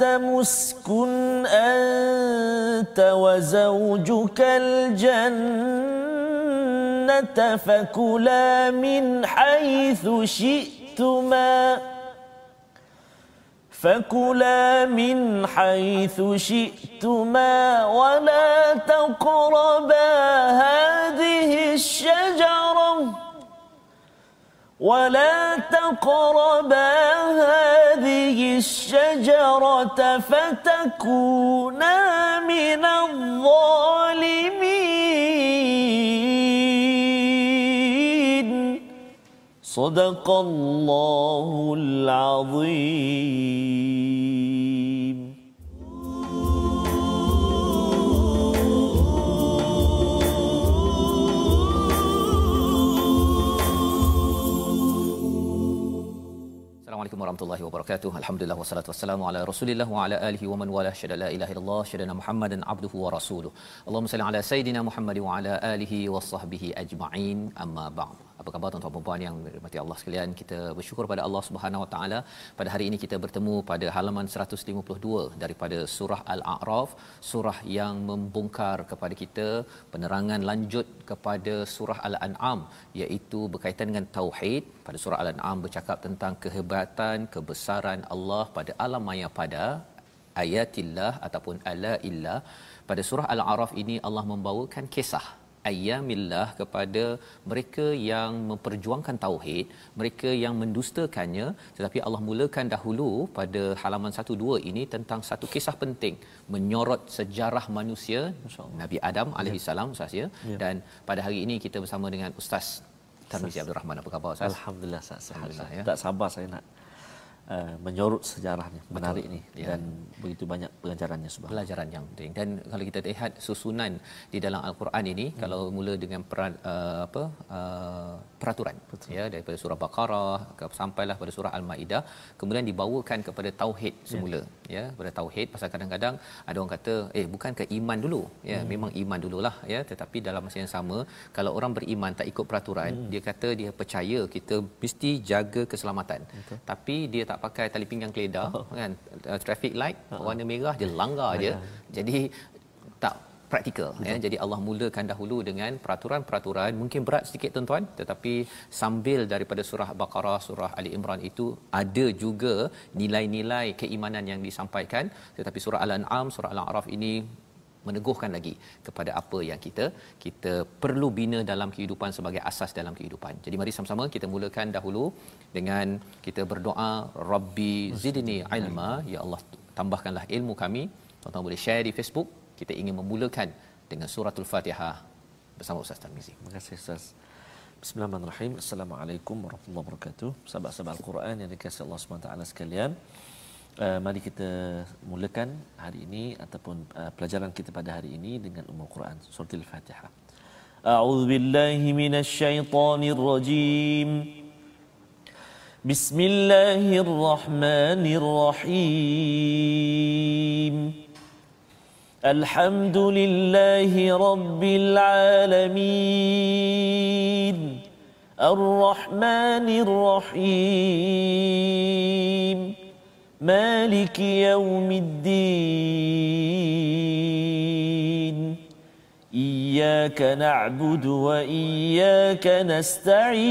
آدم اسكن أنت وزوجك الجنة فكلا من حيث شئتما فكلا من حيث شئتما ولا تقربا هذه الشجرة ولا تقربا هذه الشجرة فتكونا من الظالمين. صدق الله العظيم. Assalamualaikum warahmatullahi wabarakatuh. Alhamdulillah wassalatu wassalamu ala Rasulillah wa ala alihi wa man wala syada la ilaha illallah syadana Muhammadan abduhu wa rasuluh. Allahumma salli ala sayidina Muhammad wa ala alihi wa sahbihi ajma'in. Amma ba'd. Apa khabar tuan-tuan dan puan yang dirahmati Allah sekalian? Kita bersyukur pada Allah Subhanahu wa taala pada hari ini kita bertemu pada halaman 152 daripada surah Al-A'raf, surah yang membongkar kepada kita penerangan lanjut kepada surah Al-An'am iaitu berkaitan dengan tauhid. Pada surah Al-An'am bercakap tentang kehebatan, kebesaran Allah pada alam maya pada ayatillah ataupun ala illah. Pada surah Al-A'raf ini Allah membawakan kisah ayyamillah kepada mereka yang memperjuangkan tauhid, mereka yang mendustakannya, tetapi Allah mulakan dahulu pada halaman 1 2 ini tentang satu kisah penting menyorot sejarah manusia Nabi Adam ya. alaihi salam Ustaz ya. ya. Dan pada hari ini kita bersama dengan Ustaz Tarmizi Abdul Rahman. Apa khabar Ustaz? Alhamdulillah Ustaz. Alhamdulillah ya. Tak sabar saya nak Uh, menyorot sejarahnya menarik Betul. ni ya. dan begitu banyak pelajarannya subhanallah pelajaran yang penting dan kalau kita lihat susunan di dalam al-Quran ini hmm. kalau mula dengan peran, uh, apa uh, peraturan Betul. ya daripada surah baqarah sampailah pada surah al-maidah kemudian dibawakan kepada tauhid semula ya, ya pada tauhid pasal kadang-kadang ada orang kata eh bukan ke iman dulu ya hmm. memang iman dululah ya tetapi dalam masa yang sama kalau orang beriman tak ikut peraturan hmm. dia kata dia percaya kita mesti jaga keselamatan Betul. tapi dia tak pakai tali pinggang keledar oh. kan uh, traffic light oh. warna merah dia langgar je ya. jadi tak praktikal ya jadi Allah mulakan dahulu dengan peraturan-peraturan mungkin berat sedikit tuan-tuan tetapi sambil daripada surah Baqarah surah Ali Imran itu ada juga nilai-nilai keimanan yang disampaikan tetapi surah Al-An'am surah Al-A'raf ini meneguhkan lagi kepada apa yang kita kita perlu bina dalam kehidupan sebagai asas dalam kehidupan. Jadi mari sama-sama kita mulakan dahulu dengan kita berdoa Rabbi zidni ilma ya Allah tambahkanlah ilmu kami. Tuan-tuan boleh share di Facebook. Kita ingin memulakan dengan suratul Fatihah bersama Ustaz Tarmizi. Terima kasih Ustaz. Bismillahirrahmanirrahim. Assalamualaikum warahmatullahi wabarakatuh. Sahabat-sahabat Al-Quran yang dikasihi Allah SWT sekalian. Uh, mari kita mulakan hari ini ataupun uh, pelajaran kita pada hari ini dengan Ummul Quran surah Al-Fatihah. A'udzu billahi minasy syaithanir rajim. Bismillahirrahmanirrahim. الحمد لله رب العالمين. الرحمن الرحيم. مالك يوم الدين. إياك نعبد وإياك نستعين.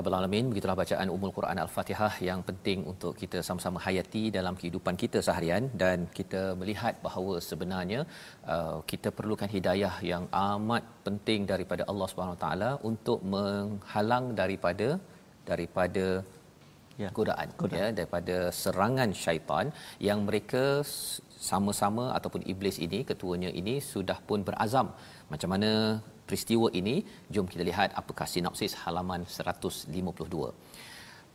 Rabbal alamin. Begitulah bacaan Ummul Quran Al-Fatihah yang penting untuk kita sama-sama hayati dalam kehidupan kita seharian dan kita melihat bahawa sebenarnya uh, kita perlukan hidayah yang amat penting daripada Allah Subhanahu Wa Taala untuk menghalang daripada daripada ya. godaan, godaan ya daripada serangan syaitan yang mereka sama-sama ataupun iblis ini ketuanya ini sudah pun berazam macam mana peristiwa ini jom kita lihat apakah sinopsis halaman 152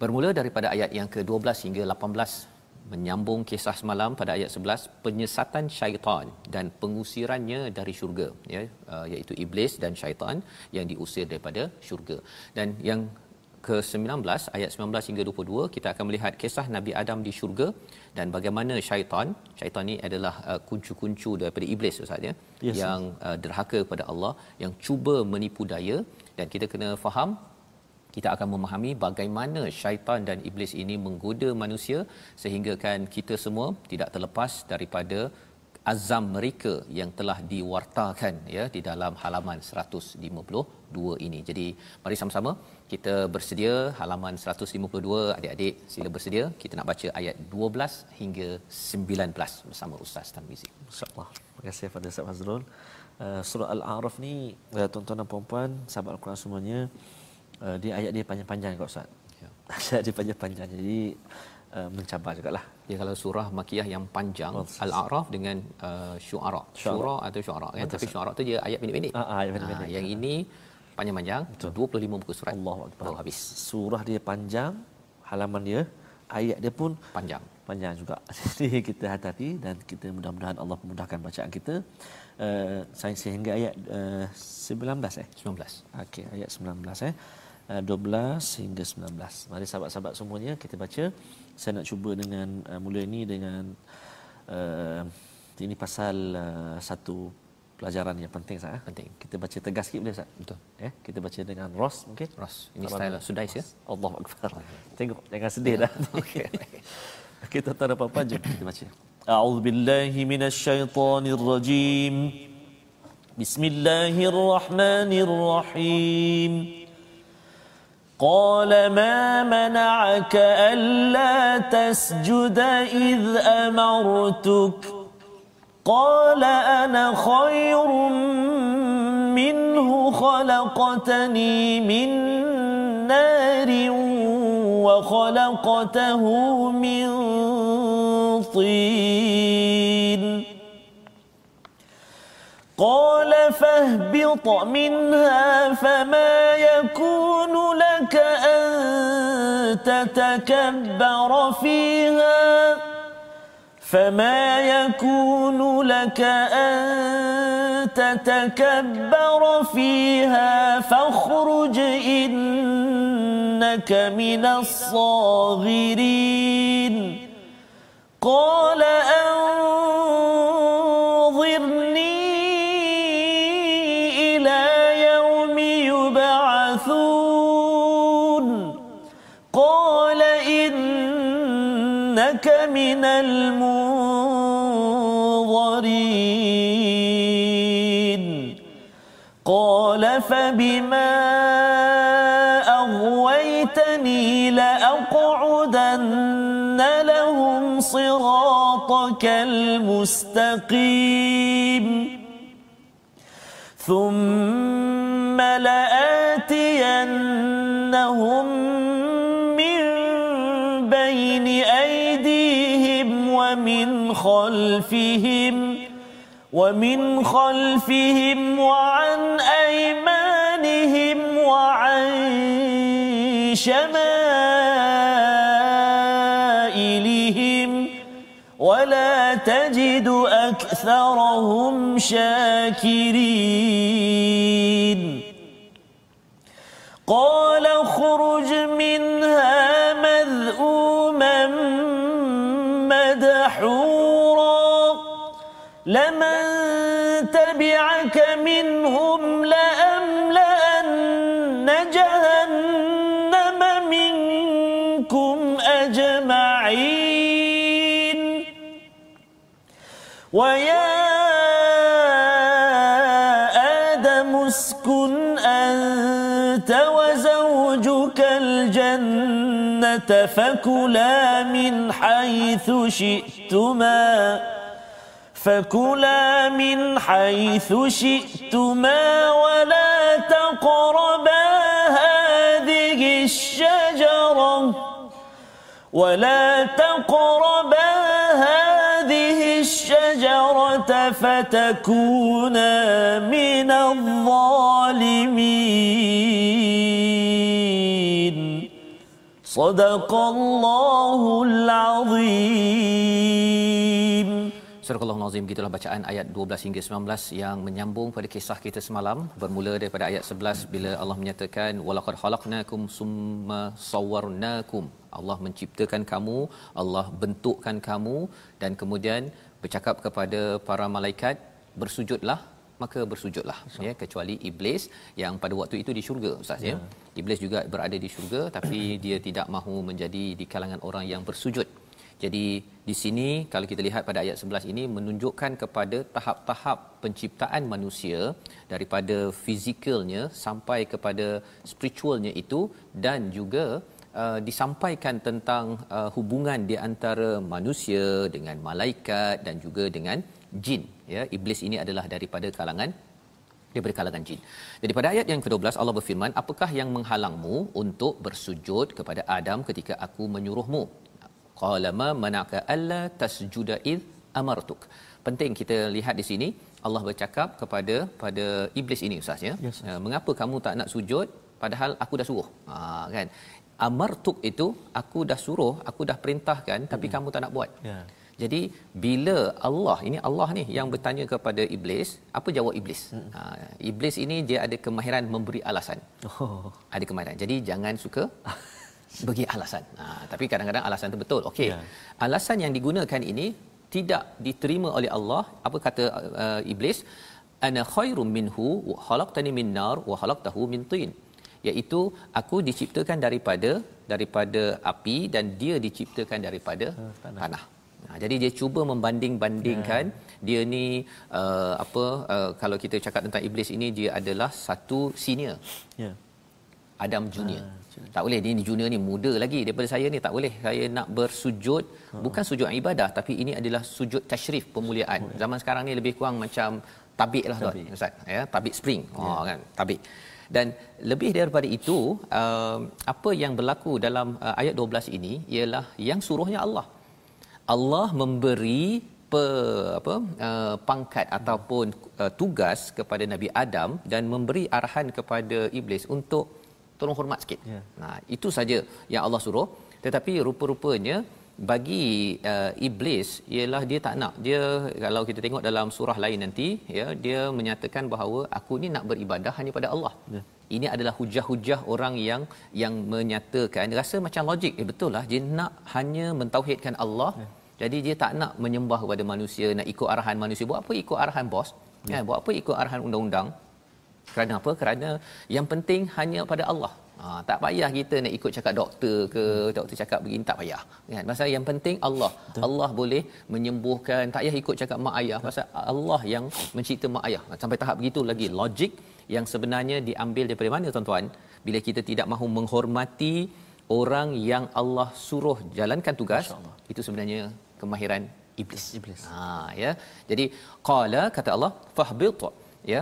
bermula daripada ayat yang ke-12 hingga 18 menyambung kisah semalam pada ayat 11 penyesatan syaitan dan pengusirannya dari syurga ya uh, iaitu iblis dan syaitan yang diusir daripada syurga. Dan yang ke-19 ayat 19 hingga 22 kita akan melihat kisah Nabi Adam di syurga dan bagaimana syaitan syaitan ni adalah uh, kuncu-kuncu daripada iblis ustaz ya yes, yang uh, derhaka kepada Allah yang cuba menipu daya. Dan kita kena faham kita akan memahami bagaimana syaitan dan iblis ini menggoda manusia sehingga kan kita semua tidak terlepas daripada azam mereka yang telah diwartakan ya di dalam halaman 152 ini. Jadi mari sama-sama kita bersedia halaman 152 adik-adik sila bersedia kita nak baca ayat 12 hingga 19 bersama Ustaz Tarmizi. Insya-Allah. Terima kasih kepada Ustaz Fazrul. Uh, surah Al-A'raf ni uh, tuan-tuan dan puan-puan sahabat Al-Quran semuanya uh, dia ayat dia panjang-panjang kat Ustaz. Ya. Ayat dia panjang-panjang. Jadi uh, mencabar jugalah. Dia kalau surah makiyah yang panjang oh, Al-A'raf dengan uh, Syu'ara. Syu'ara atau Syu'ara kan tapi Syu'ara tu dia ayat pendek-pendek. Ah, ah ayat pendek-pendek. Ah, yang ini panjang-panjang Betul. 25 muka surat. Allahu akbar. habis. Surah dia panjang, halaman dia, ayat dia pun panjang. Panjang juga. Jadi kita hati-hati dan kita mudah-mudahan Allah memudahkan bacaan kita. Uh, sehingga ayat uh, 19 eh 19 okey ayat 19 eh 12 hingga 19. Mari sahabat-sahabat semuanya kita baca. Saya nak cuba dengan uh, mula ini dengan uh, ini pasal uh, satu pelajaran yang penting saya. Penting. Kita baca tegas sikit boleh Ustaz? Betul. Ya, kita baca dengan Ros mungkin. Ros. Ini style Sudais ya. Allah Akbar. Tengok jangan sedih dah. Okey. kita tak ada apa-apa jom kita baca. A'udzu billahi minasyaitonir rajim. Bismillahirrahmanirrahim. قال ما منعك ألا تسجد إذ أمرتك؟ قال أنا خير منه خلقتني من نار وخلقته من طين. قال فاهبط منها فما يكون لك أن تتكبر فيها فما يكون لك أن تتكبر فيها فاخرج إنك من الصاغرين قال أنظرني من المؤمنين فبما أغويتني لأقعدن لهم صراطك المستقيم. ثم خلفهم ومن خلفهم وعن أيمانهم وعن شمائلهم ولا تجد أكثرهم شاكرين. قال اخرج منها لمن تبعك منهم لأملأن جهنم منكم أجمعين. ويا آدم اسكن أنت وزوجك الجنة فكلا من حيث شئتما. فكلا من حيث شئتما ولا تقربا هذه الشجرة ولا تقربا هذه الشجرة فتكونا من الظالمين. صدق الله العظيم. Surah Al-Nazim gitulah bacaan ayat 12 hingga 19 yang menyambung pada kisah kita semalam. Bermula daripada ayat 11 bila Allah menyatakan walaqad khalaqnakum summa sawwarnakum. Allah menciptakan kamu Allah bentukkan kamu dan kemudian bercakap kepada para malaikat bersujudlah. Maka bersujudlah ya kecuali iblis yang pada waktu itu di syurga ustaz ya. ya. Iblis juga berada di syurga tapi dia tidak mahu menjadi di kalangan orang yang bersujud jadi di sini kalau kita lihat pada ayat 11 ini menunjukkan kepada tahap-tahap penciptaan manusia daripada fizikalnya sampai kepada spiritualnya itu dan juga uh, disampaikan tentang uh, hubungan di antara manusia dengan malaikat dan juga dengan jin ya iblis ini adalah daripada kalangan daripada kalangan jin. Jadi pada ayat yang ke-12 Allah berfirman, "Apakah yang menghalangmu untuk bersujud kepada Adam ketika aku menyuruhmu?" Qala ma manaka alla tasjuda id amartuk. Penting kita lihat di sini Allah bercakap kepada pada iblis ini ustaz ya? Yes, uh, mengapa kamu tak nak sujud padahal aku dah suruh? Ha kan? Amartuk itu aku dah suruh aku dah perintahkan tapi hmm. kamu tak nak buat. Yeah. jadi bila Allah ini Allah ni yang bertanya kepada iblis apa jawab iblis? Hmm. ha, iblis ini dia ada kemahiran memberi alasan. Oh. ada kemahiran. Jadi jangan suka bagi alasan. Ha, tapi kadang-kadang alasan itu betul. Okey. Ya. Alasan yang digunakan ini tidak diterima oleh Allah. Apa kata uh, iblis? Ana khairum minhu wa khalaqtani min nar wa khalaqtahu min tin. Iaitu aku diciptakan daripada daripada api dan dia diciptakan daripada uh, tanah. tanah. Ha, jadi dia cuba membanding-bandingkan yeah. dia ni uh, apa uh, kalau kita cakap tentang iblis ini dia adalah satu senior. Ya. Yeah. Adam Junior. Uh. Tak boleh ni junior ni muda lagi daripada saya ni tak boleh. Saya nak bersujud ha. bukan sujud ibadah tapi ini adalah sujud tasyrif pemuliaan. Oh, ya. Zaman sekarang ni lebih kurang macam tabik lah tuan ustaz ya tabik spring. Ha ya. kan tabik. Dan lebih daripada itu uh, apa yang berlaku dalam uh, ayat 12 ini ialah yang suruhnya Allah. Allah memberi pe, apa uh, pangkat ataupun uh, tugas kepada Nabi Adam dan memberi arahan kepada iblis untuk tolong hormat sikit. Yeah. Nah, itu saja yang Allah suruh. Tetapi rupa-rupanya bagi uh, iblis ialah dia tak nak. Dia kalau kita tengok dalam surah lain nanti ya, dia menyatakan bahawa aku ni nak beribadah hanya pada Allah. Yeah. Ini adalah hujah-hujah orang yang yang menyatakan rasa macam logik. Eh betul lah dia nak hanya mentauhidkan Allah. Yeah. Jadi dia tak nak menyembah kepada manusia, nak ikut arahan manusia. Buat apa ikut arahan bos? Yeah. Kan? Buat apa ikut arahan undang-undang? Kerana apa? Kerana yang penting hanya pada Allah. Ha, tak payah kita nak ikut cakap doktor ke doktor cakap begini tak payah. Kan? Pasal yang penting Allah. Betul. Allah boleh menyembuhkan. Tak payah ikut cakap mak ayah. Pasal Allah yang mencipta mak ayah. Sampai tahap begitu lagi logik yang sebenarnya diambil daripada mana tuan-tuan? Bila kita tidak mahu menghormati orang yang Allah suruh jalankan tugas itu sebenarnya kemahiran iblis. Iblis. Ha ya. Jadi qala kata Allah fahbit ya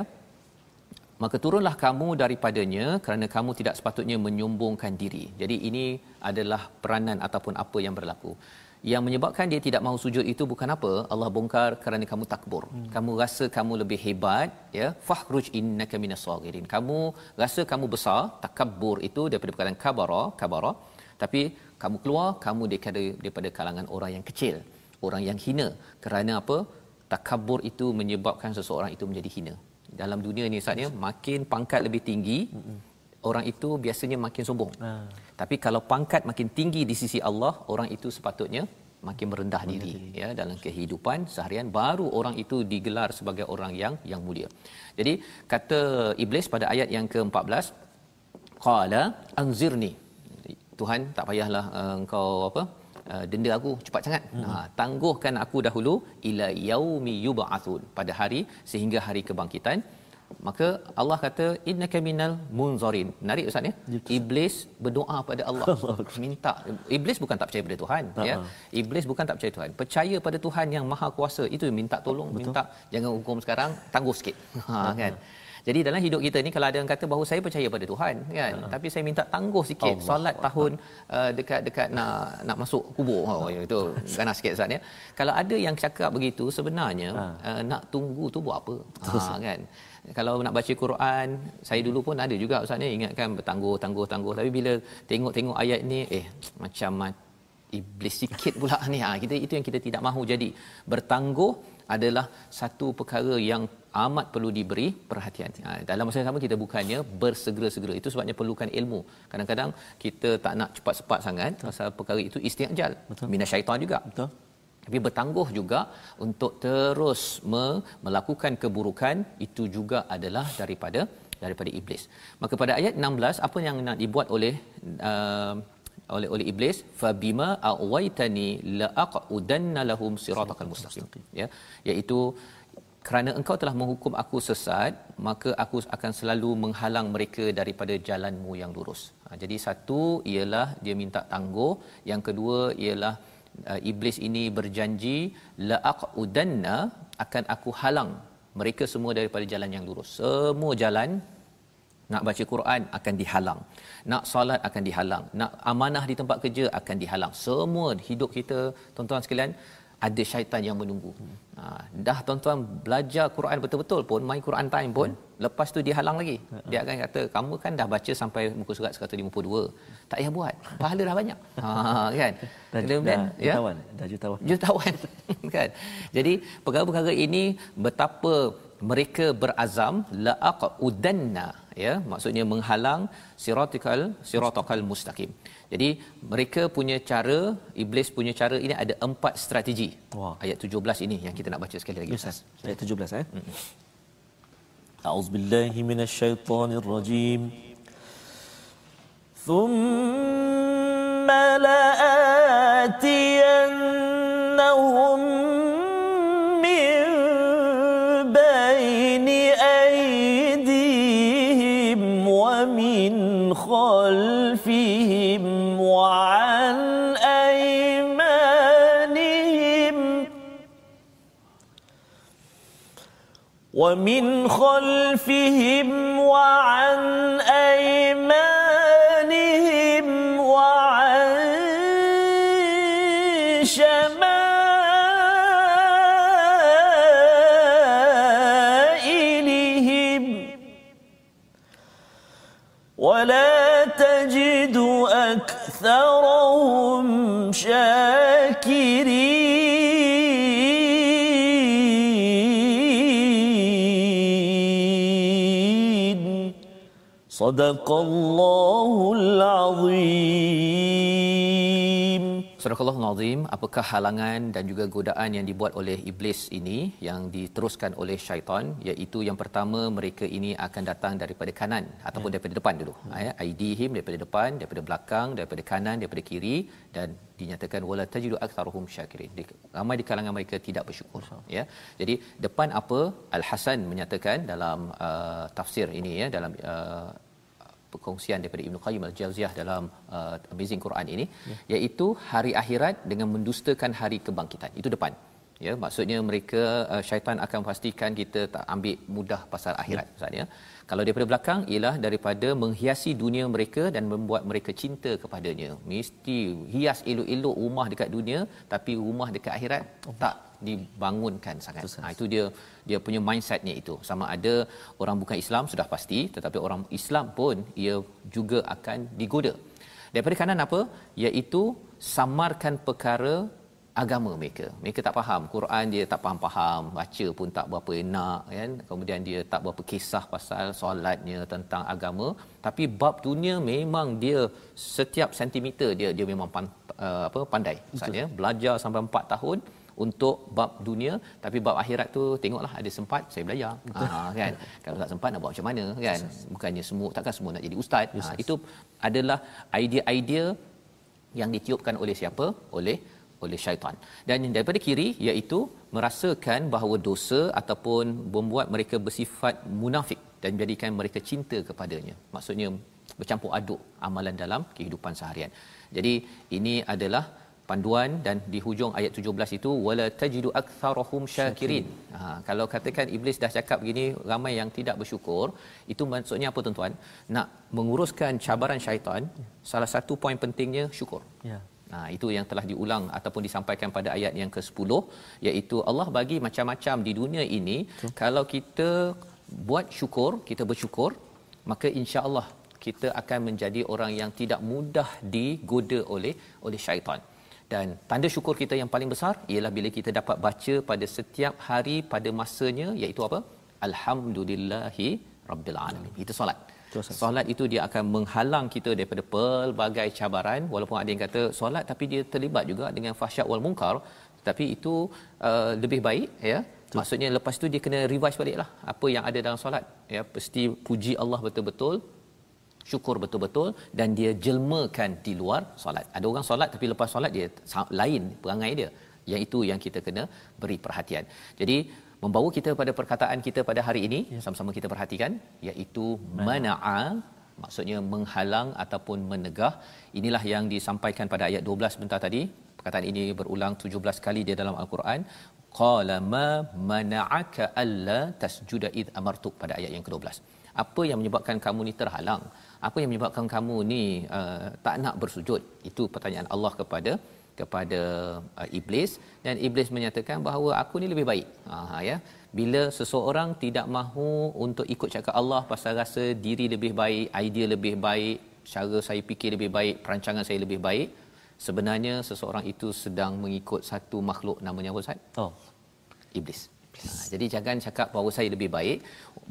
maka turunlah kamu daripadanya kerana kamu tidak sepatutnya menyombongkan diri. Jadi ini adalah peranan ataupun apa yang berlaku. Yang menyebabkan dia tidak mahu sujud itu bukan apa? Allah bongkar kerana kamu takbur. Hmm. Kamu rasa kamu lebih hebat, ya. Fakhruj innaka minas sagirin. Kamu rasa kamu besar, takabbur itu daripada perkataan kabara, kabara. Tapi kamu keluar, kamu daripada, daripada kalangan orang yang kecil, orang yang hina. Kerana apa? Takabbur itu menyebabkan seseorang itu menjadi hina dalam dunia ni saatnya makin pangkat lebih tinggi mm-hmm. orang itu biasanya makin sombong. Ah. Tapi kalau pangkat makin tinggi di sisi Allah, orang itu sepatutnya makin merendah diri ya dalam kehidupan seharian baru orang itu digelar sebagai orang yang yang mulia. Jadi kata iblis pada ayat yang ke-14 qala anzirni. Tuhan tak payahlah uh, engkau apa uh, denda aku cepat sangat. Hmm. Ha, tangguhkan aku dahulu ila yaumi yub'atsun pada hari sehingga hari kebangkitan. Maka Allah kata innaka minal munzarin. Menarik ustaz ya? Iblis berdoa pada Allah. Minta iblis bukan tak percaya pada Tuhan ya? iblis bukan tak percaya Tuhan. Percaya pada Tuhan yang maha kuasa. Itu minta tolong Betul. minta. Jangan hukum sekarang tangguh sikit. Ha. kan jadi dalam hidup kita ni kalau ada yang kata bahawa saya percaya pada Tuhan kan uh tapi saya minta tangguh sikit Allah solat tahun uh, dekat-dekat nak nak masuk kubur. Oh itu ganas sikit Ustaz ya. Kalau ada yang cakap begitu sebenarnya uh. Uh, nak tunggu tu buat apa? Ha kan. Kalau nak baca Quran, saya dulu pun ada juga Ustaz ni ingatkan bertangguh tangguh tangguh tapi bila tengok-tengok ayat ni eh macam iblis sikit pula ni ha kita itu yang kita tidak mahu jadi bertangguh adalah satu perkara yang amat perlu diberi perhatian. Ha, dalam masa yang sama kita bukannya bersegera-segera. Itu sebabnya perlukan ilmu. Kadang-kadang kita tak nak cepat-cepat sangat Betul. pasal perkara itu istiajal. Minasyaitan juga. Betul. Tapi bertangguh juga untuk terus me- melakukan keburukan itu juga adalah daripada daripada iblis. Maka pada ayat 16 apa yang nak dibuat oleh uh, oleh oleh iblis fabima awaitani la aqudanna lahum siratal mustaqim. Ya iaitu kerana engkau telah menghukum aku sesat maka aku akan selalu menghalang mereka daripada jalanmu yang lurus. Ha, jadi satu ialah dia minta tangguh yang kedua ialah uh, iblis ini berjanji la aqudanna akan aku halang mereka semua daripada jalan yang lurus. Semua jalan nak baca Quran akan dihalang nak solat akan dihalang nak amanah di tempat kerja akan dihalang semua hidup kita tuan-tuan sekalian ada syaitan yang menunggu. Ha, dah tuan-tuan belajar Quran betul-betul pun, main Quran time pun, hmm. lepas tu dia halang lagi. Hmm. Dia akan kata, kamu kan dah baca sampai muka surat 152. Tak payah buat. Pahala dah banyak. Ha, kan? Dah, Kemudian, dah, ya? jutawan. Dah jutawan. Jutawan. kan? Jadi, perkara-perkara ini betapa mereka berazam la'aqudanna ya maksudnya menghalang siratikal siratakal mustaqim. Jadi mereka punya cara iblis punya cara ini ada empat strategi. Wah. ayat 17 ini yang kita nak baca sekali lagi Ustaz. Ayat 17 eh? Hmm. A'udzubillahi minasyaitonirrajim. Thumma la'atiyannahum ومن خلفهم وعن أيمانهم صدق الله العظيم Surah Al-Azim, apakah halangan dan juga godaan yang dibuat oleh iblis ini yang diteruskan oleh syaitan iaitu yang pertama mereka ini akan datang daripada kanan ataupun ya. daripada depan dulu. Ya. Aidihim daripada depan, daripada belakang, daripada kanan, daripada kiri dan dinyatakan wala tajidu aktharuhum syakirin. Ramai di kalangan mereka tidak bersyukur. Ya. Jadi depan apa? Al-Hasan menyatakan dalam uh, tafsir ini ya dalam uh, perkongsian daripada Ibnu Qayyim Al-Jauziyah dalam uh, Amazing Quran ini ya. iaitu hari akhirat dengan mendustakan hari kebangkitan. Itu depan. Ya, maksudnya mereka uh, syaitan akan pastikan kita tak ambil mudah pasal akhirat ya. maksudnya. Kalau daripada belakang ialah daripada menghiasi dunia mereka dan membuat mereka cinta kepadanya. Mesti hias elok-elok rumah dekat dunia tapi rumah dekat akhirat oh. tak dibangunkan sangat. Ha, itu dia dia punya mindsetnya itu. Sama ada orang bukan Islam sudah pasti tetapi orang Islam pun ia juga akan digoda. Daripada kanan apa? Iaitu samarkan perkara agama mereka. Mereka tak faham Quran dia tak faham-faham, baca pun tak berapa enak kan. Kemudian dia tak berapa kisah pasal solatnya tentang agama, tapi bab dunia memang dia setiap sentimeter dia dia memang pan, uh, apa pandai. Misalnya belajar sampai 4 tahun untuk bab dunia tapi bab akhirat tu tengoklah ada sempat saya belajar. Ha kan? Kalau tak sempat nak buat macam mana kan? Bukannya semua takkan semua nak jadi ustaz. Ha, itu adalah idea-idea yang ditiupkan oleh siapa? Oleh oleh syaitan. Dan daripada kiri iaitu merasakan bahawa dosa ataupun membuat mereka bersifat munafik dan menjadikan mereka cinta kepadanya. Maksudnya bercampur aduk amalan dalam kehidupan seharian. Jadi ini adalah panduan dan di hujung ayat 17 itu wala tajidu aktsarahum syakirin. Ha kalau katakan iblis dah cakap begini ramai yang tidak bersyukur, itu maksudnya apa tuan-tuan? Nak menguruskan cabaran syaitan, salah satu poin pentingnya syukur. Ya. Ha itu yang telah diulang ataupun disampaikan pada ayat yang ke-10 iaitu Allah bagi macam-macam di dunia ini Betul. kalau kita buat syukur, kita bersyukur, maka insya-Allah kita akan menjadi orang yang tidak mudah digoda oleh oleh syaitan dan tanda syukur kita yang paling besar ialah bila kita dapat baca pada setiap hari pada masanya iaitu apa? Alhamdulillahi rabbil alamin. Itu solat. Solat itu dia akan menghalang kita daripada pelbagai cabaran. Walaupun ada yang kata solat tapi dia terlibat juga dengan fahsyat wal munkar. Tapi itu uh, lebih baik ya. Betul. maksudnya lepas tu dia kena revise baliklah apa yang ada dalam solat. Ya pasti puji Allah betul-betul syukur betul-betul dan dia jelmakan di luar solat. Ada orang solat tapi lepas solat dia lain perangai dia. Yang itu yang kita kena beri perhatian. Jadi membawa kita pada perkataan kita pada hari ini ya. sama-sama kita perhatikan iaitu mana'a maksudnya menghalang ataupun menegah. Inilah yang disampaikan pada ayat 12 sebentar tadi. Perkataan ini berulang 17 kali di dalam al-Quran. Qala ma mana'aka alla tasjuda id amartuk pada ayat yang ke-12. Apa yang menyebabkan kamu ni terhalang? apa yang menyebabkan kamu ni uh, tak nak bersujud? Itu pertanyaan Allah kepada kepada uh, iblis. Dan iblis menyatakan bahawa aku ni lebih baik. Ha ya. Bila seseorang tidak mahu untuk ikut cakap Allah pasal rasa diri lebih baik idea lebih baik cara saya fikir lebih baik perancangan saya lebih baik sebenarnya seseorang itu sedang mengikut satu makhluk namanya apa Ustaz? Oh. Iblis jadi jangan cakap bahawa saya lebih baik.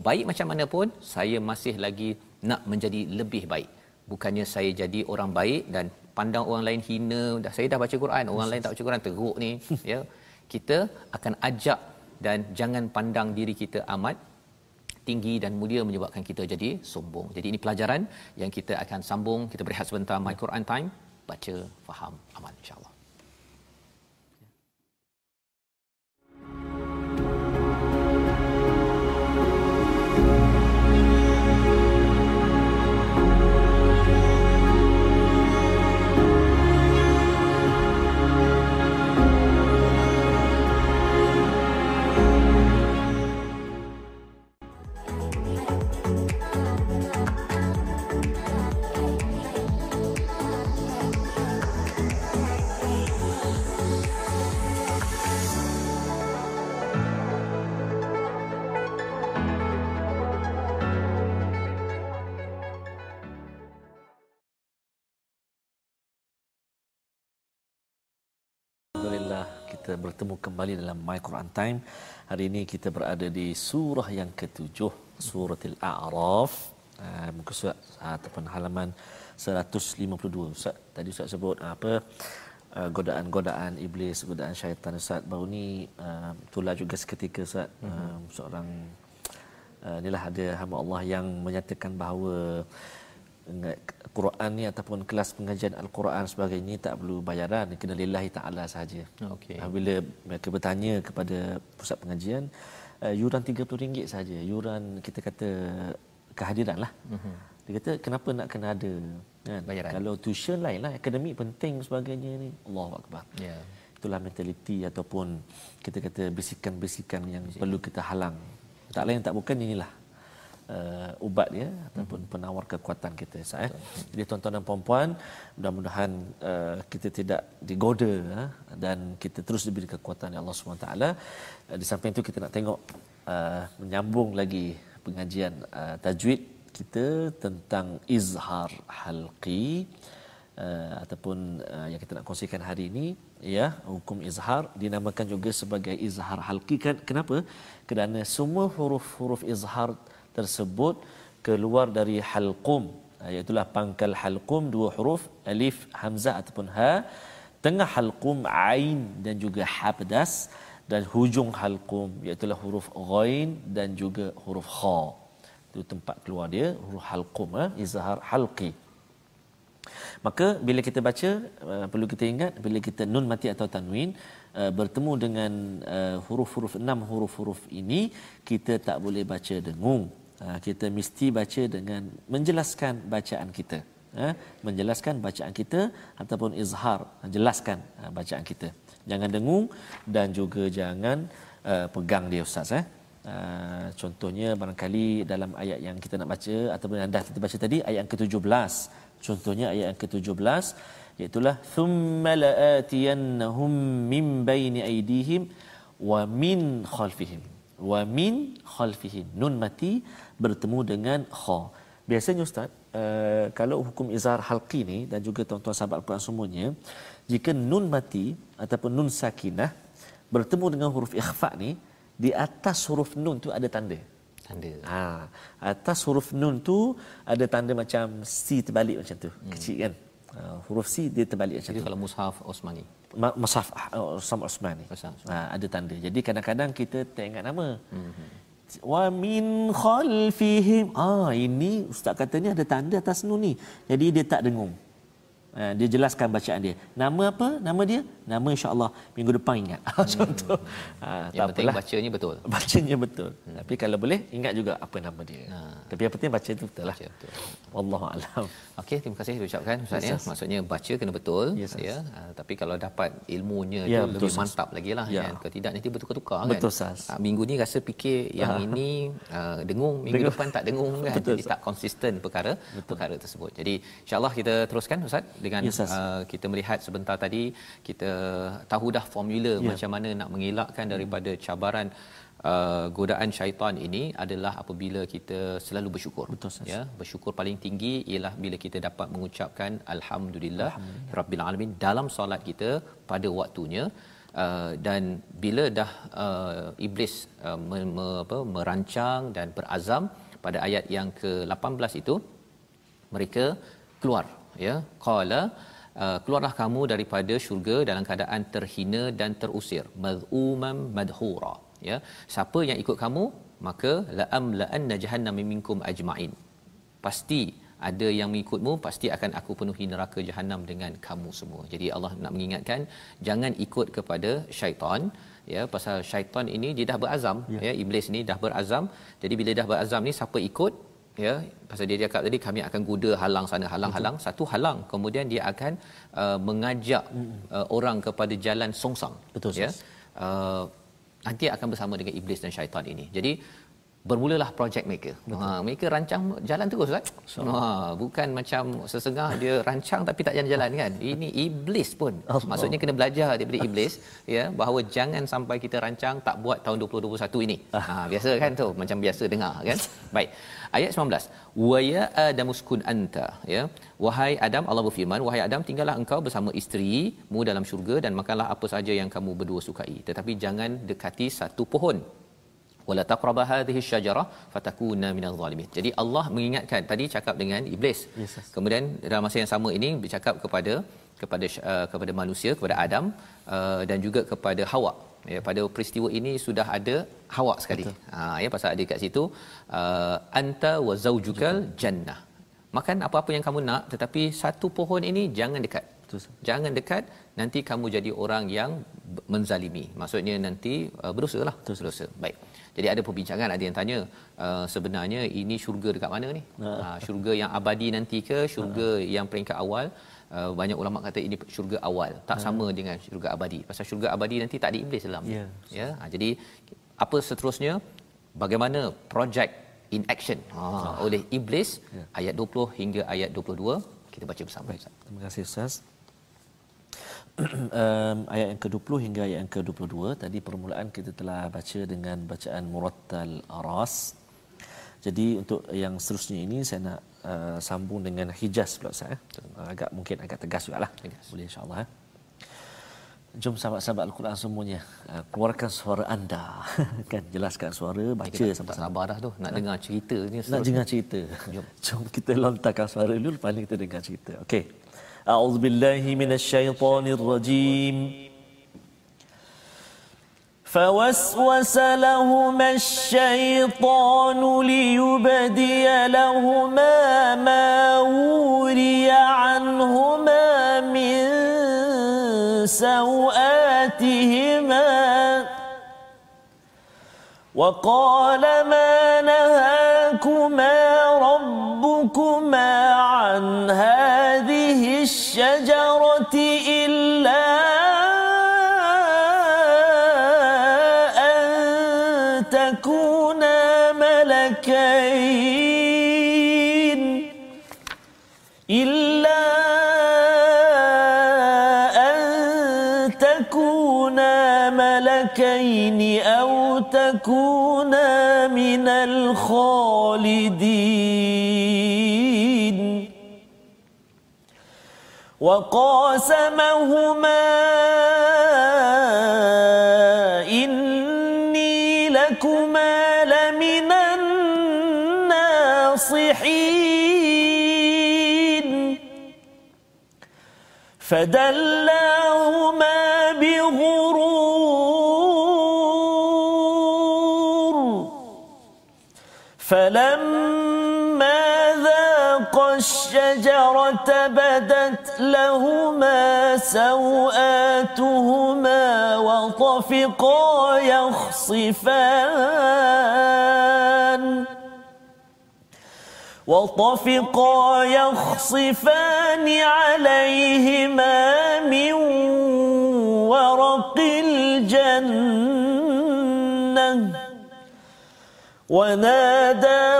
Baik macam mana pun, saya masih lagi nak menjadi lebih baik. Bukannya saya jadi orang baik dan pandang orang lain hina, dah saya dah baca Quran, orang lain tak baca Quran teruk ni, ya. Kita akan ajak dan jangan pandang diri kita amat tinggi dan mulia menyebabkan kita jadi sombong. Jadi ini pelajaran yang kita akan sambung. Kita berehat sebentar My Quran Time. Baca, faham, aman insya-Allah. Kita bertemu kembali dalam My Quran Time. Hari ini kita berada di surah yang ketujuh, surah Al-A'raf. Uh, muka surat uh, ataupun halaman 152. Ustaz, tadi Ustaz sebut uh, apa uh, godaan-godaan iblis, godaan syaitan Ustaz. Baru ni uh, itulah juga seketika Ustaz uh, seorang uh, inilah ada hamba Allah yang menyatakan bahawa Quran ni ataupun kelas pengajian Al-Quran sebagainya tak perlu bayaran kena lillahi taala saja. Okey. Ah, bila mereka bertanya kepada pusat pengajian uh, yuran RM30 saja. Yuran kita kata kehadiran lah. Uh-huh. Dia kata kenapa nak kena ada kan? Bayaran. Kalau tuition lain lah akademik penting sebagainya ni. Allahu akbar. Ya. Yeah. Itulah mentaliti ataupun kita kata bisikan-bisikan yang Bisik. perlu kita halang. Tak lain tak bukan inilah uh, ubat ya ataupun hmm. penawar kekuatan kita saya. Eh. Jadi tuan-tuan dan puan-puan, mudah-mudahan uh, kita tidak digoda uh, dan kita terus diberi kekuatan oleh Allah SWT. Uh, di samping itu kita nak tengok uh, menyambung lagi pengajian uh, tajwid kita tentang izhar halqi uh, ataupun uh, yang kita nak kongsikan hari ini ya hukum izhar dinamakan juga sebagai izhar halqi kan kenapa kerana semua huruf-huruf izhar tersebut keluar dari halqum iaitu pangkal halqum dua huruf alif hamzah ataupun ha tengah halqum ain dan juga ha pedas dan hujung halqum iaitu huruf ghain dan juga huruf kha itu tempat keluar dia huruf halqum ha? izhar halqi Maka bila kita baca uh, perlu kita ingat bila kita nun mati atau tanwin bertemu dengan huruf-huruf enam huruf-huruf ini kita tak boleh baca dengung. Uh, kita mesti baca dengan menjelaskan bacaan kita. Uh, menjelaskan bacaan kita ataupun izhar jelaskan uh, bacaan kita. Jangan dengung dan juga jangan pegang dia ustaz eh. Uh, contohnya barangkali dalam ayat yang kita nak baca ataupun anda kita baca tadi ayat yang ke-17 contohnya ayat yang ke-17 iaitu thumma la'atiyannahum min baini aydihim wa min khalfihim wa min khalfihim nun mati bertemu dengan kha biasanya ustaz uh, kalau hukum izhar halqi ni dan juga tuan-tuan sahabat Al-Quran semuanya jika nun mati ataupun nun sakinah bertemu dengan huruf ikhfa ni di atas huruf nun tu ada tanda. Tanda. Ha, atas huruf nun tu ada tanda macam C terbalik macam tu. Hmm. Kecil kan? Ha, huruf C dia terbalik macam Jadi kalau mushaf Osmani. Ma- Mushaf uh, Osman Osmani. Ha, ada tanda. Jadi kadang-kadang kita tak ingat nama. Hmm. Wa min khalfihim. Ah ini ustaz kata ni ada tanda atas nun ni. Jadi dia tak dengung. Ha, dia jelaskan bacaan dia. Nama apa? Nama dia? Nama insya-Allah minggu depan ingat. Contoh. Ha, Yang penting bacanya betul. Bacanya betul. Hmm. Tapi kalau boleh ingat juga apa nama dia. Ha. Tapi yang penting baca itu betul lah. Baca betul. Wallahu alam. Okey, terima kasih diucapkan Ustaz Yes, ya. yes. Maksudnya baca kena betul Yes, yes. ya. Uh, tapi kalau dapat ilmunya Ya, tu betul, lebih Ustaz. mantap lagi lah Ya. kan. Kalau tidak nanti bertukar-tukar kan. Betul, Ustaz. Uh, minggu ni rasa fikir yang ini uh, dengung, minggu Dengung. depan tak dengung kan. Betul, Jadi tak konsisten perkara perkara tersebut. Jadi insya-Allah kita teruskan Ustaz dengan Yes, uh, kita melihat sebentar tadi kita tahu dah formula Ya. macam mana nak mengelakkan daripada cabaran uh, godaan syaitan ini adalah apabila kita selalu bersyukur. Betul, ya bersyukur paling tinggi ialah bila kita dapat mengucapkan alhamdulillah rabbil alamin dalam solat kita pada waktunya. Uh, dan bila dah uh, iblis uh, me, me, apa, merancang dan berazam pada ayat yang ke-18 itu mereka keluar ya. Qala Uh, keluarlah kamu daripada syurga dalam keadaan terhina dan terusir. Madhuman madhura. Ya. Siapa yang ikut kamu maka la'am la'anna jahannam minkum ajma'in. Pasti ada yang mengikutmu pasti akan aku penuhi neraka jahanam dengan kamu semua. Jadi Allah nak mengingatkan jangan ikut kepada syaitan ya. Pasal syaitan ini dia dah berazam ya, ya. Iblis ni dah berazam. Jadi bila dah berazam ni siapa ikut ya pasal dia cakap tadi kami akan kuda halang sana halang halang. Satu halang kemudian dia akan uh, mengajak uh, orang kepada jalan songsang. Betul, ya. Uh, nanti akan bersama dengan iblis dan syaitan ini. Jadi bermulalah project maker. Ha mereka rancang jalan terus kan. Ha bukan macam sesengah dia rancang tapi tak jalan-jalan kan. Ini iblis pun. Allah. Maksudnya kena belajar daripada iblis ya bahawa jangan sampai kita rancang tak buat tahun 2021 ini. Ha biasa kan tu macam biasa dengar kan. Baik. Ayat 19. Wa ya adamuskun anta ya. Wahai Adam Allah berfirman wahai Adam tinggallah engkau bersama isterimu dalam syurga dan makanlah apa saja yang kamu berdua sukai. Tetapi jangan dekati satu pohon wala taqrabu hadhihi syajarah fatakuna minaz zalimin. Jadi Allah mengingatkan tadi cakap dengan iblis. Yes, yes. Kemudian dalam masa yang sama ini bercakap kepada kepada uh, kepada manusia kepada Adam uh, dan juga kepada Hawa. Ya pada peristiwa ini sudah ada Hawa sekali. Ha ya pasal ada kat situ uh, anta wa zaujukal jannah. Makan apa-apa yang kamu nak tetapi satu pohon ini jangan dekat. Betul. Jangan dekat nanti kamu jadi orang yang menzalimi. Maksudnya nanti uh, berdosa lah. Berdosa. Baik. Jadi ada perbincangan ada yang tanya uh, sebenarnya ini syurga dekat mana ni? Uh, syurga yang abadi nanti ke syurga yang peringkat awal? Uh, banyak ulama kata ini syurga awal tak sama dengan syurga abadi pasal syurga abadi nanti tak ada iblis dalam Ya. ya ha, jadi apa seterusnya bagaimana project in action ha, oleh iblis ayat 20 hingga ayat 22 kita baca bersama Ustaz. Terima kasih Ustaz. um, ayat yang ke-20 hingga ayat yang ke-22 tadi permulaan kita telah baca dengan bacaan murattal aras. Jadi untuk yang seterusnya ini saya nak uh, sambung dengan Hijaz pula Ustaz. Eh? Agak mungkin agak tegas jugalah. Tegas. Boleh insya-Allah eh. Jom sahabat-sahabat Al-Quran semuanya uh, keluarkan suara anda kan jelaskan suara baca sama-sama. sabar dah tu nak dengar cerita ni Nak dengar cerita. Jom. Jom kita lontarkan suara dulu lepas ni kita dengar cerita. Okey. A'udzubillahi minasyaitonirrajim. فوسوس لهما الشيطان ليبدي لهما ما وري عنهما من سوآتهما وقال ما نهاكما وقاسمهما إني لكما لمن الناصحين. فدلاهما بغرور. فلما ذاقا الشجرة بدت لهما سوآتهما وطفقا يخصفان. وطفقا يخصفان عليهما من ورق الجنة. وناداهما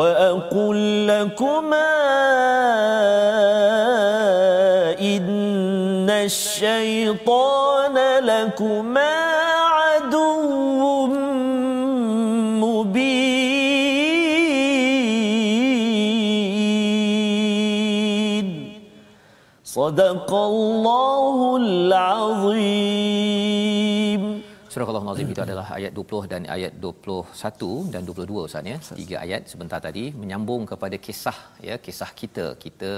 وأقل لكما إن الشيطان لكما عدو مبين. صدق الله العظيم. Nazim itu adalah ayat 20 dan ayat 21 dan 22 Ustaz ya. Tiga ayat sebentar tadi menyambung kepada kisah ya, kisah kita. Kita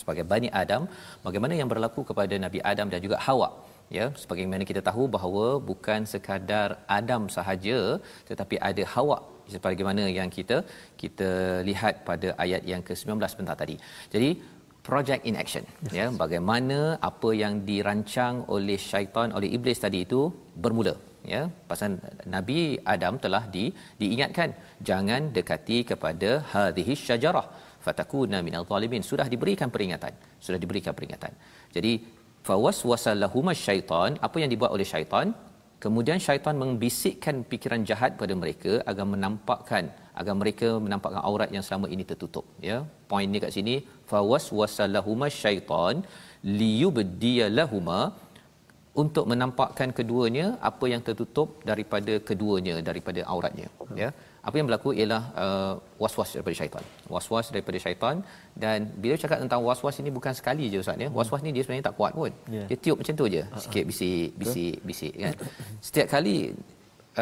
sebagai Bani Adam, bagaimana yang berlaku kepada Nabi Adam dan juga Hawa. Ya, sebagaimana kita tahu bahawa bukan sekadar Adam sahaja tetapi ada Hawa sebagaimana yang kita kita lihat pada ayat yang ke-19 sebentar tadi. Jadi project in action yes. ya bagaimana apa yang dirancang oleh syaitan oleh iblis tadi itu bermula ya pasal nabi adam telah di diingatkan jangan dekati kepada hadhihi syajarah. Fatakuna minal zalimin. Sudah diberikan peringatan sudah diberikan peringatan. Jadi fawaswasallahuma syaitan apa yang dibuat oleh syaitan? Kemudian syaitan membisikkan fikiran jahat pada mereka agar menampakkan agar mereka menampakkan aurat yang selama ini tertutup ya. Poin ni kat sini fawaswasallahuma syaitan liyubdiyalahuma untuk menampakkan keduanya apa yang tertutup daripada keduanya daripada auratnya ya. Apa yang berlaku ialah uh, waswas daripada syaitan. Waswas daripada syaitan. Dan bila cakap tentang waswas ini bukan sekali je ustaz ya. Waswas ni dia sebenarnya tak kuat pun. Yeah. dia tiup macam tu je. Uh-huh. sikit bisik bisik bisik kan. Setiap kali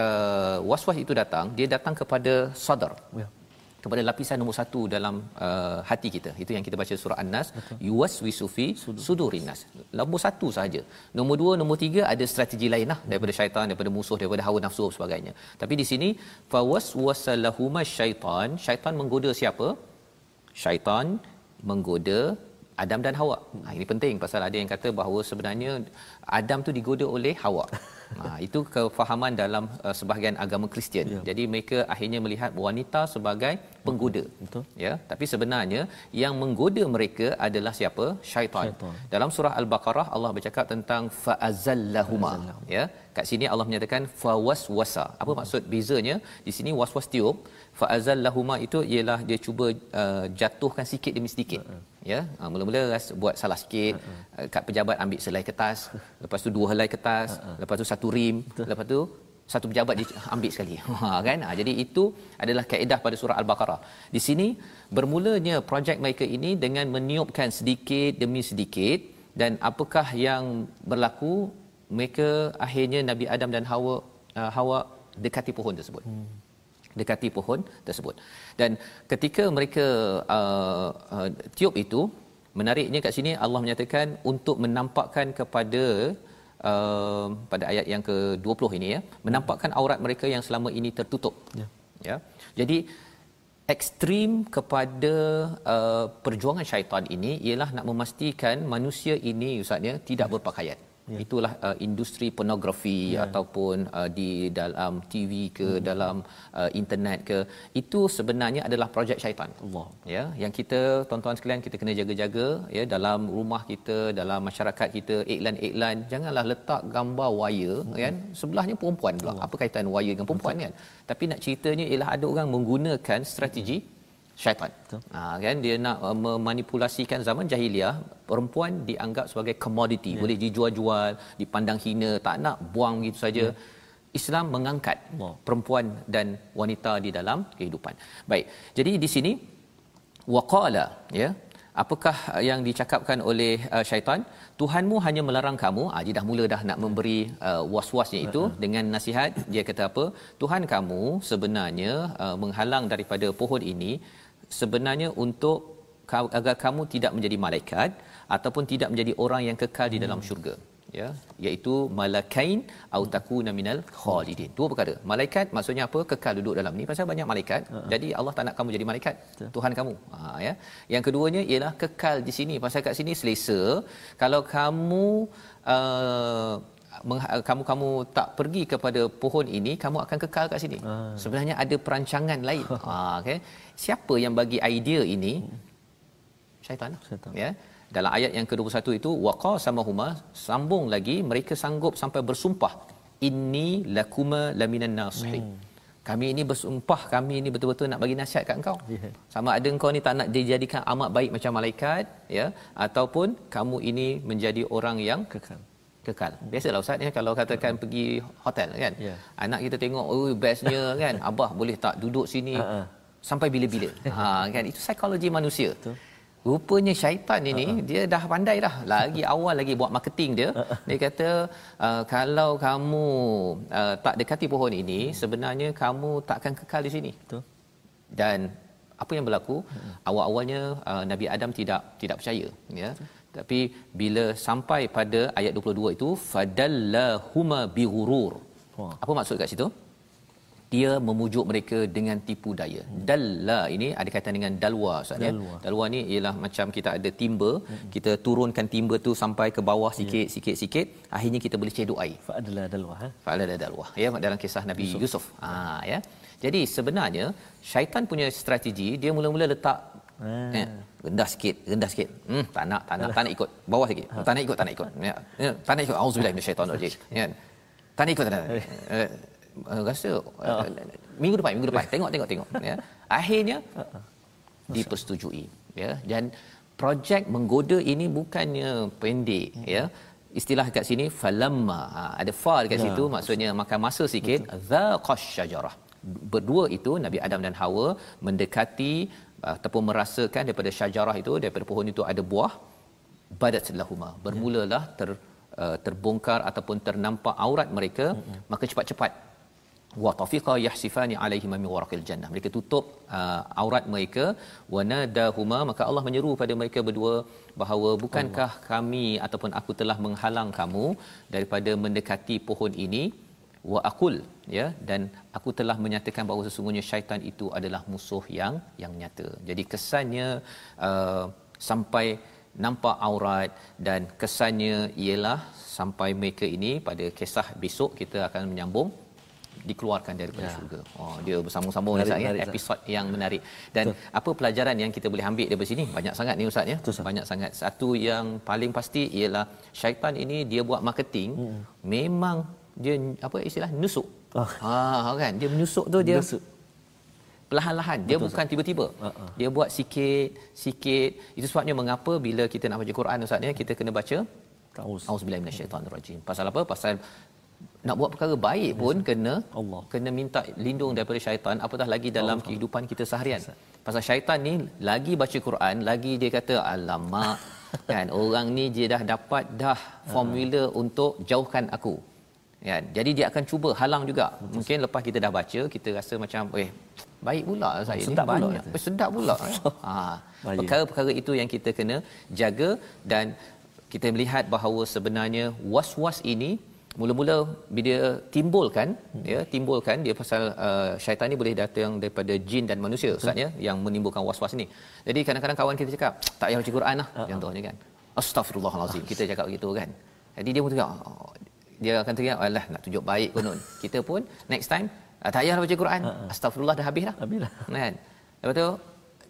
uh, waswas itu datang dia datang kepada sadar. Yeah kepada lapisan nombor satu dalam uh, hati kita. Itu yang kita baca surah An-Nas. Yuwaswisu fi sudurin nas. Nombor satu sahaja. Nombor dua, nombor tiga ada strategi lain lah. Daripada syaitan, daripada musuh, daripada hawa nafsu dan sebagainya. Tapi di sini, fawaswasalahuma syaitan. Syaitan menggoda siapa? Syaitan menggoda Adam dan Hawa. Ha, ini penting pasal ada yang kata bahawa sebenarnya Adam tu digoda oleh Hawa. Ha, itu kefahaman dalam uh, sebahagian agama Kristian. Ya. Jadi mereka akhirnya melihat wanita sebagai penggoda. Betul. Ya, tapi sebenarnya yang menggoda mereka adalah siapa? Syaitan. Syaitan. Dalam surah Al-Baqarah Allah bercakap tentang fa'azallahuma. Ya. Kat sini Allah menyatakan fawaswasa. Apa hmm. maksud bezanya? Di sini waswas tiup, fa'azallahuma itu ialah dia cuba uh, jatuhkan sikit demi sedikit. Hmm ya ha, mula-mula buat salah sikit uh-huh. kat pejabat ambil selai kertas lepas tu dua helai kertas uh-huh. lepas tu satu rim Betul. lepas tu satu pejabat dia ambil sekali ha kan ha, jadi itu adalah kaedah pada surah al-baqarah di sini bermulanya projek mereka ini dengan meniupkan sedikit demi sedikit dan apakah yang berlaku mereka akhirnya Nabi Adam dan Hawa uh, Hawa dekati pohon tersebut. Hmm. Dekati pohon tersebut. Dan ketika mereka uh, uh, tiup itu, menariknya kat sini Allah menyatakan untuk menampakkan kepada uh, pada ayat yang ke-20 ini ya, menampakkan aurat mereka yang selama ini tertutup. Ya. Ya. Jadi ekstrim kepada uh, perjuangan syaitan ini ialah nak memastikan manusia ini ustaznya tidak berpakaian yeah. itulah uh, industri pornografi yeah. ataupun uh, di dalam TV ke hmm. dalam uh, internet ke itu sebenarnya adalah projek syaitan Allah ya yang kita tuan-tuan sekalian kita kena jaga-jaga ya dalam rumah kita dalam masyarakat kita iklan-iklan janganlah letak gambar wire hmm. kan sebelahnya perempuan pula Allah. apa kaitan wire dengan perempuan Betul. kan tapi nak ceritanya ialah ada orang menggunakan strategi hmm syaitan. Ha, kan dia nak uh, memanipulasikan zaman jahiliah perempuan dianggap sebagai komoditi, yeah. boleh dijual-jual, dipandang hina, tak nak buang gitu saja. Yeah. Islam mengangkat wow. perempuan dan wanita di dalam kehidupan. Baik. Jadi di sini waqala ya. Apakah yang dicakapkan oleh uh, syaitan? Tuhanmu hanya melarang kamu, ah dia dah mula dah nak memberi uh, was-wasnya itu uh-huh. dengan nasihat. Dia kata apa? Tuhan kamu sebenarnya uh, menghalang daripada pohon ini sebenarnya untuk agar kamu tidak menjadi malaikat ataupun tidak menjadi orang yang kekal di dalam syurga ya. Iaitu malakain au takuna minal khalidin. Dua perkara. Malaikat maksudnya apa? Kekal duduk dalam ni. Pasal banyak malaikat. Uh-huh. jadi Allah tak nak kamu jadi malaikat. Betul. Tuhan kamu. Ha ya. Yang keduanya ialah kekal di sini. Pasal kat sini selesa. Kalau kamu uh, kamu kamu tak pergi kepada pohon ini kamu akan kekal kat sini. Uh. sebenarnya ada perancangan lain. Ha okey siapa yang bagi idea ini syaitan, syaitan. ya dalam ayat yang ke-21 itu waqa samahuma sambung lagi mereka sanggup sampai bersumpah inni lakuma laminan nasihin hmm. kami ini bersumpah kami ini betul-betul nak bagi nasihat kat engkau yeah. sama ada engkau ni tak nak dijadikan amat baik macam malaikat ya ataupun kamu ini menjadi orang yang kekal kekal. Biasalah ustaz ya kalau katakan pergi hotel kan. Yeah. Anak kita tengok oh bestnya kan abah boleh tak duduk sini uh-huh. Sampai bila-bila. ha kan itu psikologi manusia. Betul. Rupanya syaitan ini uh-huh. dia dah pandai dah. Lagi awal lagi buat marketing dia. Uh-huh. Dia kata uh, kalau kamu uh, tak dekati pohon ini uh-huh. sebenarnya kamu takkan kekal di sini. Betul. Dan apa yang berlaku? Uh-huh. Awal-awalnya uh, Nabi Adam tidak tidak percaya ya. Uh-huh tapi bila sampai pada ayat 22 itu fadallahuma bighurur apa maksud kat situ dia memujuk mereka dengan tipu daya. Hmm. Dalla ini ada kaitan dengan dalwa Ustaz ya. Dalwa ni ialah macam kita ada timba, hmm. kita turunkan timba tu sampai ke bawah sikit yeah. sikit sikit, akhirnya kita boleh cedok air. Fa'adala dalwa ha. Fa'adala dalwa. Ya dalam kisah Nabi Yusuf. Yusuf. Ha ya. Jadi sebenarnya syaitan punya strategi dia mula-mula letak Hmm. Ya, rendah sikit, rendah sikit. Hmm, tak nak, tak nak, tak nak ikut. Bawah sikit. Ha. Tak nak ikut, tak nak ikut. Ya. ya tak nak ikut. Auzubillahi minasyaitonirrajim. Ya. Tak nak ikut, tak nak. Uh, rasa uh, minggu depan, minggu depan. Tengok, tengok, tengok. Ya. Akhirnya dipersetujui. Ya. Dan projek menggoda ini bukannya pendek, ya. Istilah kat sini falamma. Ha, ada fa dekat ya. situ maksudnya makan masa sikit. Zaqash syajarah. Berdua itu Nabi Adam dan Hawa mendekati ataupun merasakan daripada syajarah itu daripada pohon itu ada buah badat lahuma bermulalah ter uh, terbongkar ataupun ternampak aurat mereka mm-hmm. maka cepat-cepat wa tafiqa yahsifani alaihim min waraqil jannah mereka tutup uh, aurat mereka wa nadahuma maka Allah menyeru pada mereka berdua bahawa bukankah Allah. kami ataupun aku telah menghalang kamu daripada mendekati pohon ini wa aqul ya dan aku telah menyatakan bahawa sesungguhnya syaitan itu adalah musuh yang yang nyata. Jadi kesannya uh, sampai nampak aurat dan kesannya ialah sampai mereka ini pada kisah besok kita akan menyambung dikeluarkan daripada ya. syurga. Oh dia bersama-sama ni Ustaz ya episod yang menarik. Dan Betul. apa pelajaran yang kita boleh ambil daripada sini? Banyak sangat ni Ustaz ya. Betul, Banyak sangat. Satu yang paling pasti ialah syaitan ini dia buat marketing hmm. memang dia apa istilah nusuk. Oh. Ha kan dia menusuk tu dia nusuk. Perlahan-lahan dia Betul, bukan sah. tiba-tiba. Uh-uh. Dia buat sikit sikit. Itu sebabnya mengapa bila kita nak baca Quran Ustaz ya kita kena baca. Auzubillahi minasyaitanirrajim. Pasal apa? Pasal nak buat perkara baik pun yes. kena Allah. kena minta lindung daripada syaitan. Apatah lagi dalam kehidupan kita seharian. Pasal syaitan ni lagi baca Quran, lagi dia kata alamak kan orang ni dia dah dapat dah formula untuk jauhkan aku. Kan? Jadi dia akan cuba halang juga. Mungkin lepas kita dah baca kita rasa macam eh baik pula saya sedap ni pula banyak. eh, sedap pula ha perkara-perkara itu yang kita kena jaga dan kita melihat bahawa sebenarnya was-was ini mula-mula bila timbulkan Hmm. ya timbulkan dia pasal uh, syaitan ni boleh datang daripada jin dan manusia ustaz ya yang menimbulkan was-was ni. Jadi kadang-kadang kawan kita cakap tak payah baca Quran lah Ha, contohnya kan. Astagfirullahalazim kita cakap begitu kan. Jadi dia pun cakap oh, dia akan teriak alah nak tunjuk baik konon kita pun next time ah, tak payahlah baca Quran. Astagfirullah dah habis dah Ha, Habis dah. kan? Lepas tu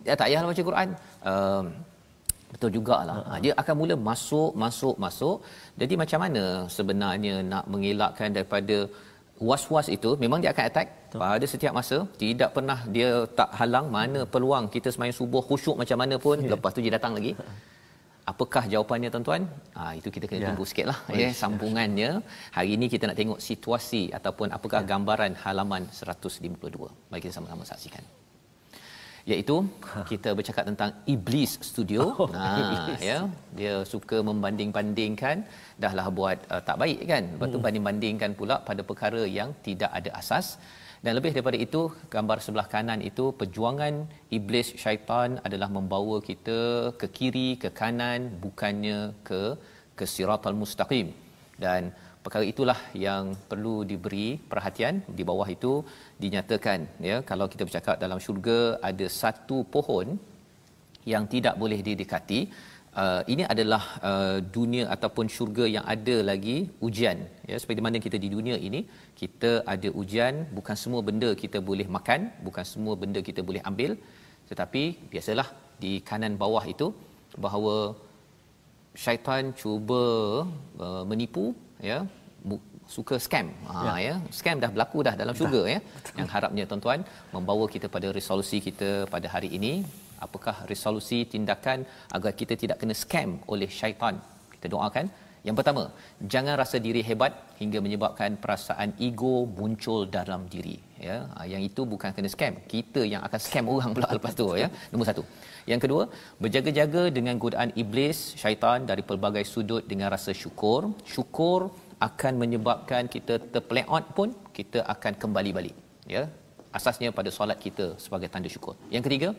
ya, tak payahlah baca Quran. Um, betul jugalah. Ha, dia akan mula masuk masuk masuk. Jadi macam mana sebenarnya nak mengelakkan daripada was-was itu? Memang dia akan attack pada setiap masa. Tidak pernah dia tak halang mana peluang kita sembahyang subuh khusyuk macam mana pun Ya. lepas tu dia datang lagi. Apakah jawapannya tuan-tuan? Ha, itu kita kena Ya. tunggu sikitlah ya sambungannya. Hari ini kita nak tengok situasi ataupun apakah Ya. gambaran halaman 152 mari kita sama-sama saksikan iaitu kita bercakap tentang iblis studio. Oh, ha ya. Dia suka membanding-bandingkan. Dahlah buat uh, tak baik kan? Lepas Hmm. tu banding-bandingkan pula pada perkara yang tidak ada asas. Dan lebih daripada itu gambar sebelah kanan itu perjuangan iblis syaitan adalah membawa kita ke kiri ke kanan bukannya ke ke siratal mustaqim. Dan perkara itulah yang perlu diberi perhatian. Di bawah itu dinyatakan ya kalau kita bercakap dalam syurga ada satu pohon yang tidak boleh didekati. Uh, ini adalah uh, dunia ataupun syurga yang ada lagi ujian ya. Seperti mana kita di dunia ini kita ada ujian bukan semua benda kita boleh makan bukan semua benda kita boleh ambil. Tetapi biasalah di kanan bawah itu bahawa syaitan cuba uh, menipu ya suka scam. Ha ya. ya. Scam dah berlaku dah dalam syurga ya. Yang harapnya tuan-tuan membawa kita pada resolusi kita pada hari ini. Apakah resolusi tindakan agar kita tidak kena scam oleh syaitan? Kita doakan. Yang pertama jangan rasa diri hebat hingga menyebabkan perasaan ego muncul dalam diri ya. Ha, yang itu bukan kena scam. Kita yang akan scam orang pula lepas tu ya. Nombor satu. Yang kedua berjaga-jaga dengan godaan iblis syaitan dari pelbagai sudut dengan rasa syukur. Syukur akan menyebabkan kita terpleot pun kita akan kembali balik ya asasnya pada solat kita sebagai tanda syukur yang ketiga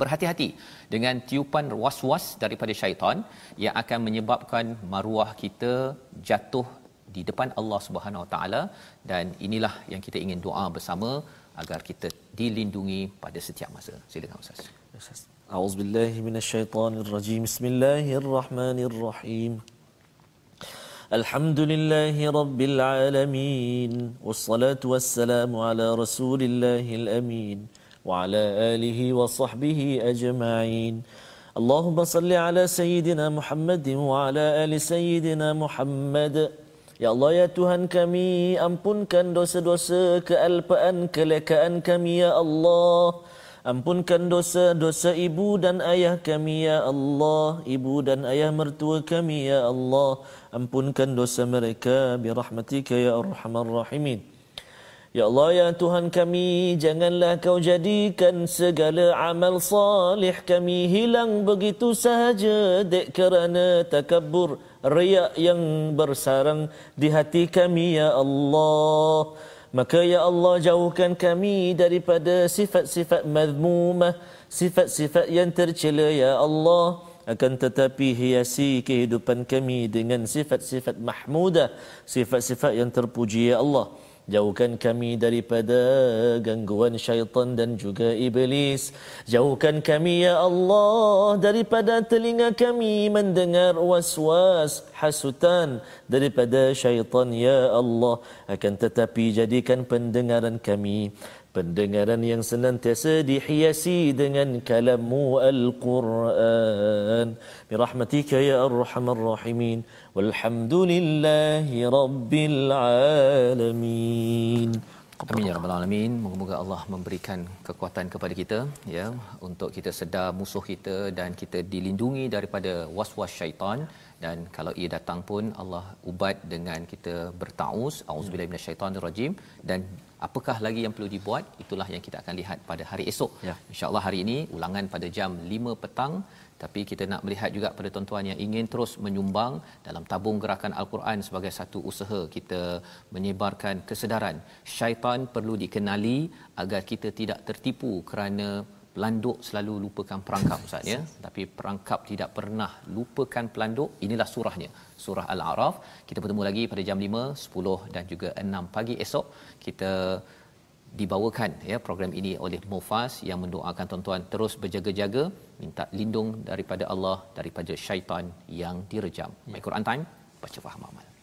berhati-hati dengan tiupan was-was daripada syaitan yang akan menyebabkan maruah kita jatuh di depan Allah Subhanahu Wa Taala dan inilah yang kita ingin doa bersama agar kita dilindungi pada setiap masa. Silakan Ustaz. Ustaz. A'udzubillahi minasyaitonirrajim. Bismillahirrahmanirrahim. الحمد لله رب العالمين والصلاة والسلام على رسول الله الأمين وعلى آله وصحبه أجمعين اللهم صل على سيدنا محمد وعلى آل سيدنا محمد Ya Allah ya Tuhan kami ampunkan dosa-dosa kealpaan kelekaan kami ya Allah Ampunkan dosa-dosa ibu dan ayah kami ya Allah. Ibu dan ayah mertua kami ya Allah. Ampunkan dosa mereka birahmatika ya arhamar rahimin. Ya Allah ya Tuhan kami janganlah kau jadikan segala amal salih kami hilang begitu sahaja dek kerana takabbur riak yang bersarang di hati kami ya Allah maka ya Allah jauhkan kami daripada sifat-sifat madmumah sifat-sifat yang tercela ya Allah. Akan tetapi hiasi kehidupan kami dengan sifat-sifat mahmudah sifat-sifat yang terpuji ya Allah Jauhkan kami daripada gangguan syaitan dan juga iblis. Jauhkan kami ya Allah daripada telinga kami mendengar was-was hasutan daripada syaitan ya Allah. Akan tetapi jadikan pendengaran kami pendengaran yang senantiasa dihiasi dengan kalammu Al-Quran. Birahmatika ya Arhamar Rahimin. Walhamdulillahi Rabbil Alamin. Amin ya rabbal alamin. Moga-moga Allah memberikan kekuatan kepada kita ya untuk kita sedar musuh kita dan kita dilindungi daripada was-was syaitan dan kalau ia datang pun Allah ubat dengan kita bertauz auzubillahi minasyaitonirrajim dan apakah lagi yang perlu dibuat? Itulah yang kita akan lihat pada hari esok. Ya. insyaallah hari ini ulangan pada jam 5 petang. Tapi kita nak melihat juga pada tuan-tuan yang ingin terus menyumbang dalam tabung gerakan al-Quran sebagai satu usaha kita menyebarkan kesedaran. Syaitan perlu dikenali agar kita tidak tertipu kerana pelanduk selalu lupakan perangkap ustaz ya. Tapi perangkap tidak pernah lupakan pelanduk. Inilah surahnya surah al-a'raf. Kita bertemu lagi pada jam 5 10 dan juga 6 pagi esok. Kita dibawakan ya program ini oleh Mufas yang mendoakan tuan-tuan terus berjaga-jaga minta lindung daripada Allah daripada syaitan yang direjam. My Quran Time baca faham amal.